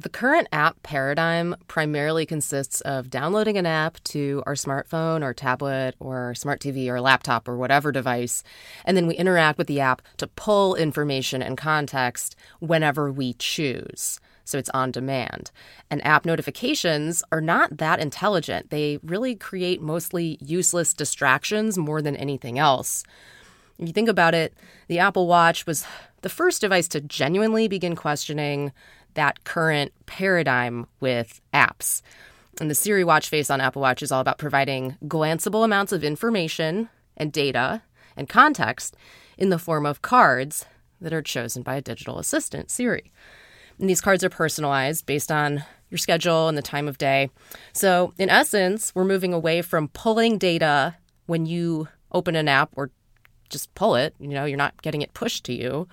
The current app paradigm primarily consists of downloading an app to our smartphone or tablet or smart TV or laptop or whatever device, and then we interact with the app to pull information and context whenever we choose. So it's on demand. And app notifications are not that intelligent. They really create mostly useless distractions more than anything else. If you think about it, the Apple Watch was the first device to genuinely begin questioning that current paradigm with apps. And the Siri watch face on Apple Watch is all about providing glanceable amounts of information and data and context in the form of cards that are chosen by a digital assistant, Siri. And these cards are personalized based on your schedule and the time of day. So, in essence, we're moving away from pulling data when you open an app or just pull it, you know, you're not getting it pushed to you.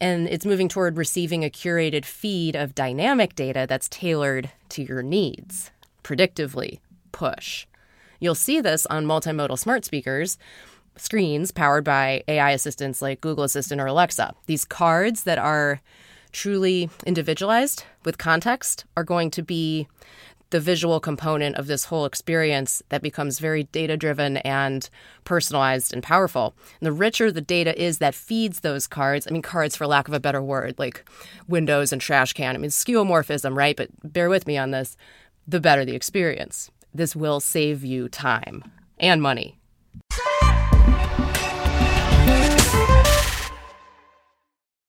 And it's moving toward receiving a curated feed of dynamic data that's tailored to your needs, predictively, push. You'll see this on multimodal smart speakers, screens powered by AI assistants like Google Assistant or Alexa. These cards that are truly individualized with context are going to be the visual component of this whole experience that becomes very data driven and personalized and powerful. And the richer the data is that feeds those cards, I mean, cards for lack of a better word, like windows and trash can, I mean, skeuomorphism, right? But bear with me on this, the better the experience. This will save you time and money.